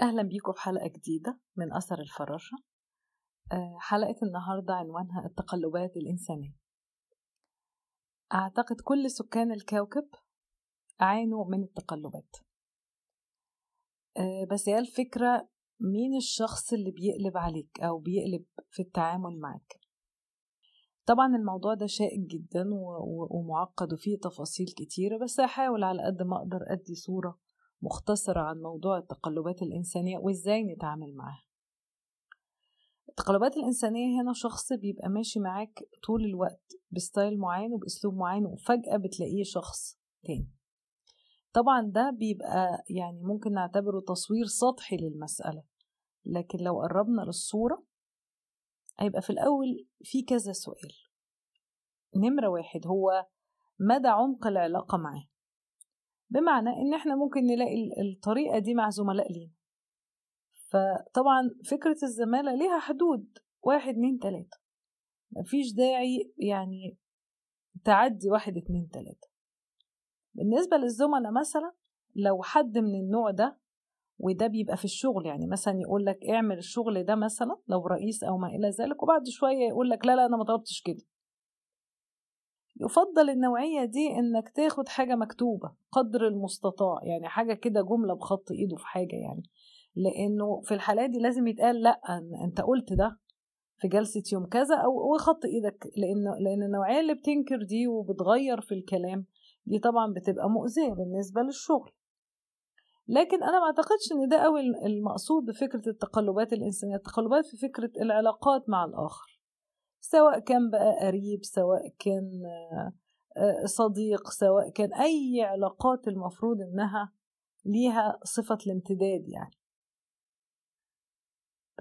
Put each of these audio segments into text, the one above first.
أهلا بيكم في حلقة جديدة من أثر الفراشة. آه، حلقة النهاردة عنوانها التقلبات الإنسانية. أعتقد كل سكان الكوكب عانوا من التقلبات. آه، بس هي الفكرة مين الشخص اللي بيقلب عليك أو بيقلب في التعامل معك طبعا الموضوع ده شائك جدا ومعقد وفيه تفاصيل كتيرة بس هحاول على قد ما أقدر أدي صورة مختصرة عن موضوع التقلبات الإنسانية وإزاي نتعامل معاها. التقلبات الإنسانية هنا شخص بيبقى ماشي معاك طول الوقت بستايل معين وبأسلوب معين وفجأة بتلاقيه شخص تاني. طبعا ده بيبقى يعني ممكن نعتبره تصوير سطحي للمسألة لكن لو قربنا للصورة هيبقى في الأول في كذا سؤال. نمرة واحد هو مدى عمق العلاقة معاه؟ بمعنى إن إحنا ممكن نلاقي الطريقة دي مع زملاء لينا. فطبعا فكرة الزمالة ليها حدود. واحد اتنين تلاتة. مفيش داعي يعني تعدي واحد اتنين تلاتة. بالنسبة للزملاء مثلا لو حد من النوع ده وده بيبقى في الشغل يعني مثلا يقول لك اعمل الشغل ده مثلا لو رئيس أو ما إلى ذلك وبعد شوية يقول لك لا لا أنا ما طلبتش كده. يفضل النوعية دي إنك تاخد حاجة مكتوبة قدر المستطاع يعني حاجة كده جملة بخط إيده في حاجة يعني. لأنه في الحالات دي لازم يتقال لأ أنت قلت ده في جلسة يوم كذا أو وخط إيدك لأن لأن النوعية اللي بتنكر دي وبتغير في الكلام دي طبعا بتبقى مؤذية بالنسبة للشغل. لكن أنا ما أعتقدش إن ده أوي المقصود بفكرة التقلبات الإنسانية التقلبات في فكرة العلاقات مع الآخر. سواء كان بقى قريب سواء كان آه، صديق سواء كان أي علاقات المفروض إنها ليها صفة الامتداد يعني.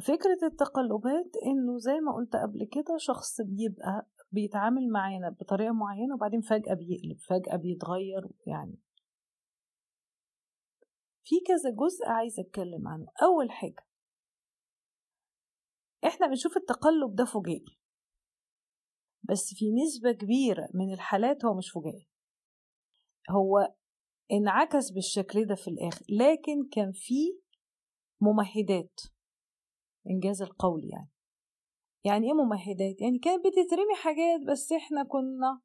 فكرة التقلبات إنه زي ما قلت قبل كده شخص بيبقى بيتعامل معانا بطريقة معينة وبعدين فجأة بيقلب فجأة بيتغير يعني. في كذا جزء عايزة أتكلم عنه. أول حاجة إحنا بنشوف التقلب ده فجائي. بس في نسبة كبيرة من الحالات هو مش فجائي. هو انعكس بالشكل ده في الآخر لكن كان في ممهدات. إنجاز القول يعني. يعني إيه ممهدات؟ يعني كانت بتترمي حاجات بس إحنا كنا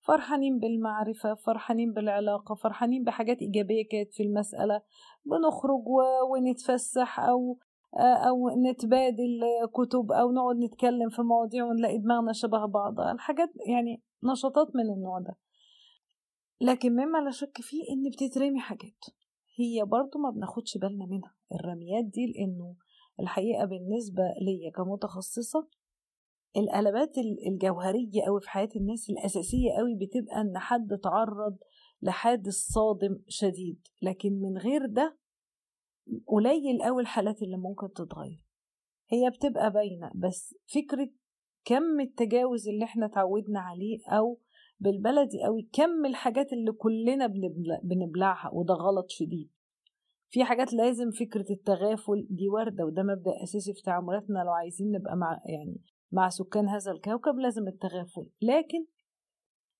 فرحانين بالمعرفة فرحانين بالعلاقة فرحانين بحاجات إيجابية كانت في المسألة. بنخرج ونتفسح أو أو نتبادل كتب أو نقعد نتكلم في مواضيع ونلاقي دماغنا شبه بعض. الحاجات يعني نشاطات من النوع ده. لكن مما لا شك فيه إن بتترمي حاجات. هي برضو ما بناخدش بالنا منها. الرميات دي لأنه الحقيقة بالنسبة ليا كمتخصصة القلبات الجوهرية أوي في حياة الناس الأساسية أوي بتبقى إن حد تعرض لحادث صادم شديد. لكن من غير ده قليل قوي الحالات اللي ممكن تتغير. هي بتبقى باينة بس فكرة كم التجاوز اللي إحنا اتعودنا عليه أو بالبلدي قوي كم الحاجات اللي كلنا بنبلعها وده غلط شديد. في حاجات لازم فكرة التغافل دي واردة وده مبدأ أساسي في تعاملاتنا لو عايزين نبقى مع يعني مع سكان هذا الكوكب لازم التغافل. لكن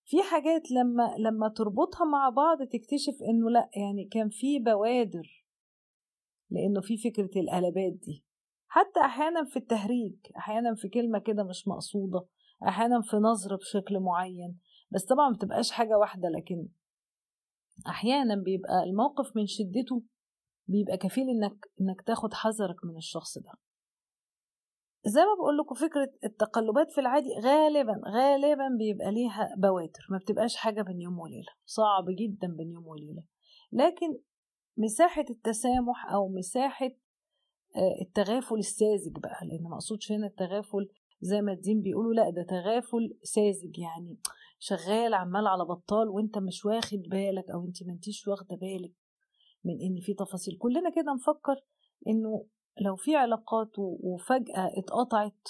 في حاجات لما لما تربطها مع بعض تكتشف إنه لأ يعني كان في بوادر لأنه في فكرة القلبات دي. حتى أحيانا في التهريج أحيانا في كلمة كده مش مقصودة أحيانا في نظرة بشكل معين بس طبعا ما بتبقاش حاجة واحدة لكن أحيانا بيبقى الموقف من شدته بيبقى كفيل إنك إنك تاخد حذرك من الشخص ده. زي ما بقول لكم فكرة التقلبات في العادي غالبا غالبا بيبقى ليها بواتر ما بتبقاش حاجة بين يوم وليلة صعب جدا بين يوم وليلة. لكن مساحة التسامح أو مساحة آه، التغافل الساذج بقى لأن مقصودش هنا التغافل زي ما الدين بيقولوا لأ ده تغافل ساذج يعني شغال عمال على بطال وأنت مش واخد بالك أو أنت ما أنتيش واخدة بالك من إن في تفاصيل. كلنا كده نفكر إنه لو في علاقات وفجأة اتقطعت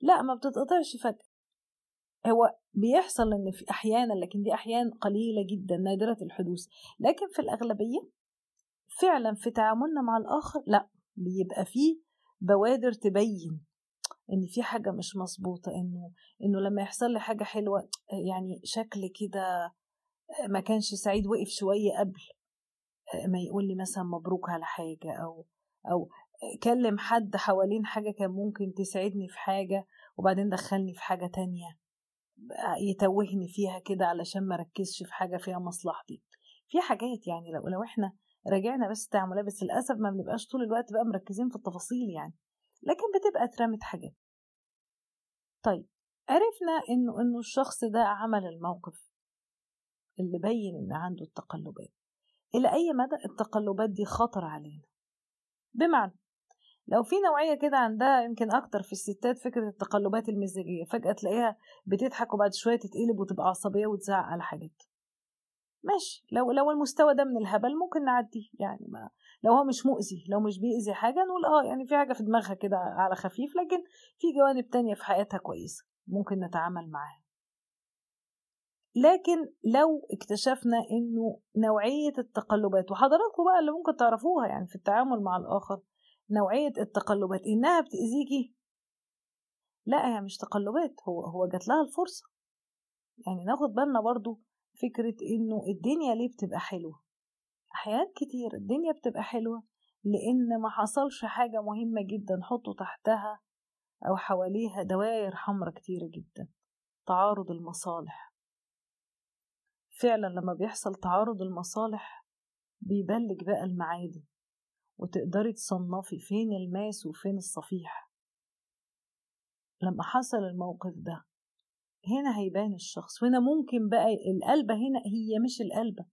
لأ ما بتتقطعش فجأة. هو بيحصل إن في أحيانا لكن دي أحيان قليلة جدا نادرة الحدوث. لكن في الأغلبية فعلا في تعاملنا مع الآخر لا بيبقى فيه بوادر تبين إن في حاجة مش مظبوطة إنه إنه لما يحصل لي حاجة حلوة يعني شكل كده ما كانش سعيد وقف شوية قبل ما يقول لي مثلا مبروك على حاجة أو أو كلم حد حوالين حاجة كان ممكن تساعدني في حاجة وبعدين دخلني في حاجة تانية يتوهني فيها كده علشان ما ركزش في حاجة فيها مصلحتي. في حاجات يعني لو لو إحنا راجعنا بس تعاملات بس للأسف ما بنبقاش طول الوقت بقى مركزين في التفاصيل يعني لكن بتبقى اترمت حاجات. طيب عرفنا إنه إنه الشخص ده عمل الموقف اللي بين إن عنده التقلبات. إلى أي مدى التقلبات دي خطر علينا؟ بمعنى لو في نوعية كده عندها يمكن أكتر في الستات فكرة التقلبات المزاجية فجأة تلاقيها بتضحك وبعد شوية تتقلب وتبقى عصبية وتزعق على حاجات. ماشي. لو لو المستوى ده من الهبل ممكن نعديه يعني ما لو هو مش مؤذي لو مش بيأذي حاجة نقول آه يعني في حاجة في دماغها كده على خفيف لكن في جوانب تانية في حياتها كويسة ممكن نتعامل معاها. لكن لو اكتشفنا إنه نوعية التقلبات وحضراتكم بقى اللي ممكن تعرفوها يعني في التعامل مع الآخر نوعية التقلبات إنها بتأذيكي لا هي مش تقلبات هو هو جات لها الفرصة. يعني ناخد بالنا برضو فكرة إنه الدنيا ليه بتبقى حلوة؟ أحيان كتير الدنيا بتبقى حلوة لأن ما حصلش حاجة مهمة جدا حطوا تحتها أو حواليها دوائر حمرة كتيرة جدا تعارض المصالح. فعلا لما بيحصل تعارض المصالح بيبلج بقى المعادن وتقدري تصنفي فين الماس وفين الصفيح. لما حصل الموقف ده هنا هيبان الشخص وهنا ممكن بقى القلبة هنا هي مش القلبة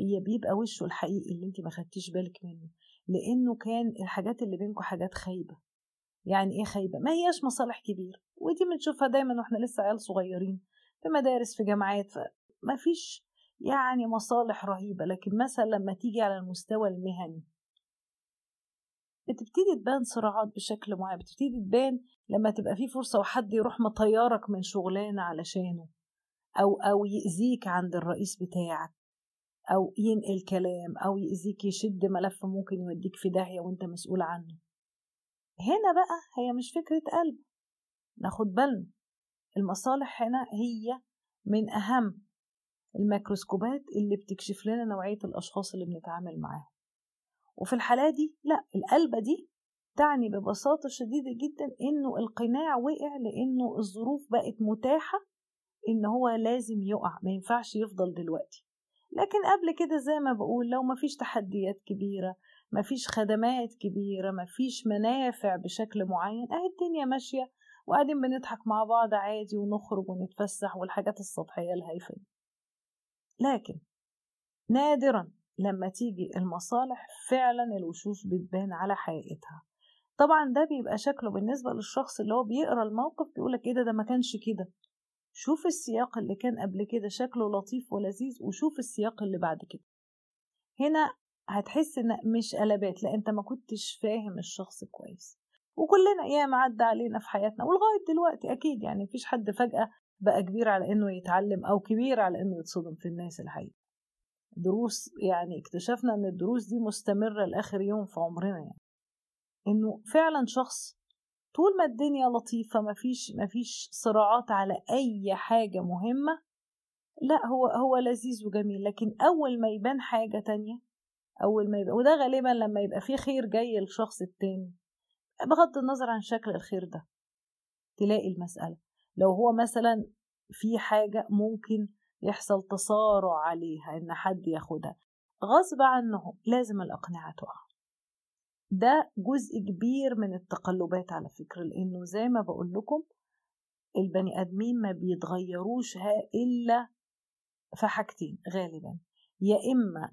هي بيبقى وشه الحقيقي اللي انت ما خدتيش بالك منه لأنه كان الحاجات اللي بينكم حاجات خايبة. يعني إيه خايبة؟ ما هياش مصالح كبيرة ودي بنشوفها دايما وإحنا لسه عيال صغيرين في مدارس في جامعات فما فيش يعني مصالح رهيبة لكن مثلا لما تيجي على المستوى المهني بتبتدي تبان صراعات بشكل معين بتبتدي تبان لما تبقى في فرصة وحد يروح مطيرك من شغلانة علشانه أو أو يأذيك عند الرئيس بتاعك أو ينقل كلام أو يأذيك يشد ملف ممكن يوديك في داهية وأنت مسؤول عنه. هنا بقى هي مش فكرة قلب. ناخد بالنا المصالح هنا هي من أهم الميكروسكوبات اللي بتكشف لنا نوعية الأشخاص اللي بنتعامل معاهم. وفي الحالة دي لأ القلبة دي تعني ببساطة شديدة جدا إنه القناع وقع لأنه الظروف بقت متاحة إن هو لازم يقع ما ينفعش يفضل دلوقتي. لكن قبل كده زي ما بقول لو مفيش تحديات كبيرة مفيش خدمات كبيرة مفيش منافع بشكل معين أهي الدنيا ماشية وقاعدين بنضحك مع بعض عادي ونخرج ونتفسح والحاجات السطحية الهايفة لكن نادرا لما تيجي المصالح فعلا الوشوش بتبان على حقيقتها. طبعا ده بيبقى شكله بالنسبة للشخص اللي هو بيقرأ الموقف بيقولك إيه ده ده ما كانش كده. شوف السياق اللي كان قبل كده شكله لطيف ولذيذ وشوف السياق اللي بعد كده. هنا هتحس إن مش قلبات لا أنت ما كنتش فاهم الشخص كويس. وكلنا أيام عدى علينا في حياتنا ولغاية دلوقتي أكيد يعني مفيش حد فجأة بقى كبير على إنه يتعلم أو كبير على إنه يتصدم في الناس الحقيقة. دروس يعني اكتشفنا إن الدروس دي مستمرة لآخر يوم في عمرنا يعني. إنه فعلا شخص طول ما الدنيا لطيفة مفيش مفيش صراعات على أي حاجة مهمة لا هو هو لذيذ وجميل. لكن أول ما يبان حاجة تانية أول ما يبقى وده غالبا لما يبقى فيه خير جاي للشخص التاني. بغض النظر عن شكل الخير ده تلاقي المسألة. لو هو مثلا في حاجة ممكن يحصل تصارع عليها إن حد ياخدها. غصب عنه لازم الأقنعة تقع. ده جزء كبير من التقلبات على فكرة لأنه زي ما بقول لكم البني آدمين ما بيتغيروش إلا في حاجتين غالبا. يا إما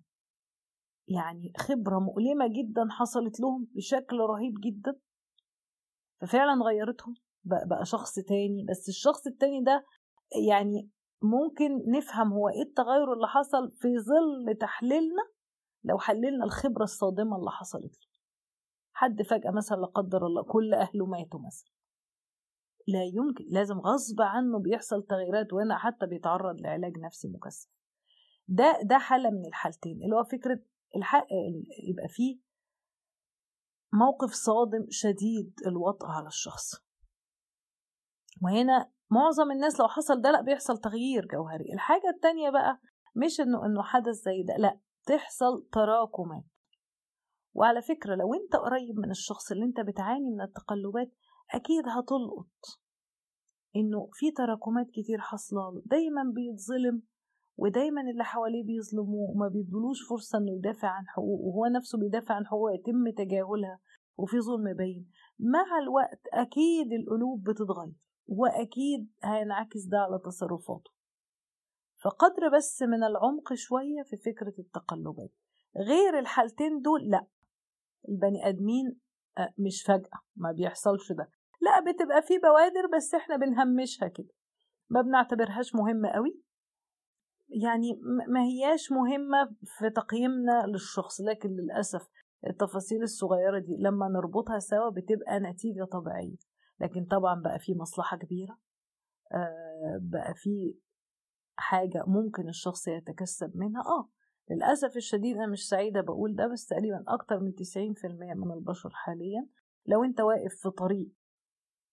يعني خبرة مؤلمة جدا حصلت لهم بشكل رهيب جدا ففعلا غيرتهم بقى شخص تاني. بس الشخص التاني ده يعني ممكن نفهم هو إيه التغير اللي حصل في ظل تحليلنا لو حللنا الخبرة الصادمة اللي حصلت له. حد فجأة مثلا لا قدر الله كل أهله ماتوا مثلا. لا يمكن لازم غصب عنه بيحصل تغييرات وهنا حتى بيتعرض لعلاج نفسي مكثف. ده ده حالة من الحالتين اللي هو فكرة الحق يبقى فيه موقف صادم شديد الوطأ على الشخص. وهنا معظم الناس لو حصل ده لأ بيحصل تغيير جوهري. الحاجة التانية بقى مش إنه إنه حدث زي ده لأ تحصل تراكمات. وعلى فكرة لو أنت قريب من الشخص اللي أنت بتعاني من التقلبات أكيد هتلقط إنه في تراكمات كتير حاصلة له. دايما بيتظلم ودايما اللي حواليه بيظلموه وما بيدولوش فرصة إنه يدافع عن حقوقه. وهو نفسه بيدافع عن حقوقه يتم تجاهلها وفي ظلم باين. مع الوقت أكيد القلوب بتتغير. وأكيد هينعكس ده على تصرفاته. فقدر بس من العمق شوية في فكرة التقلبات. غير الحالتين دول لأ. البني آدمين مش فجأة ما بيحصلش ده. لأ بتبقى في بوادر بس إحنا بنهمشها كده. ما بنعتبرهاش مهمة قوي. يعني ما هياش مهمة في تقييمنا للشخص لكن للأسف التفاصيل الصغيرة دي لما نربطها سوا بتبقى نتيجة طبيعية. لكن طبعا بقى في مصلحة كبيرة بقى في حاجة ممكن الشخص يتكسب منها. آه للأسف الشديد أنا مش سعيدة بقول ده بس تقريبا أكتر من 90% من البشر حاليا لو أنت واقف في طريق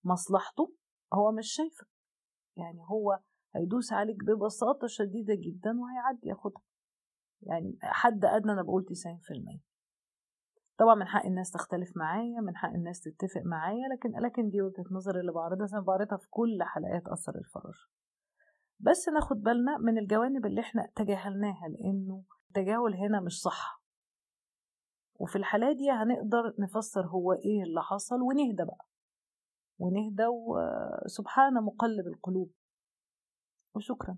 مصلحته هو مش شايفك. يعني هو هيدوس عليك ببساطة شديدة جدا وهيعدي ياخدها. يعني حد أدنى أنا بقول 90% طبعا من حق الناس تختلف معايا من حق الناس تتفق معايا لكن لكن دي وجهة نظري اللي بعرضها زي بعرضها في كل حلقات أثر الفرج. بس ناخد بالنا من الجوانب اللي إحنا تجاهلناها لأنه التجاهل هنا مش صح. وفي الحالة دي هنقدر نفسر هو إيه اللي حصل ونهدى بقى. ونهدى وسبحان مقلب القلوب. وشكرا.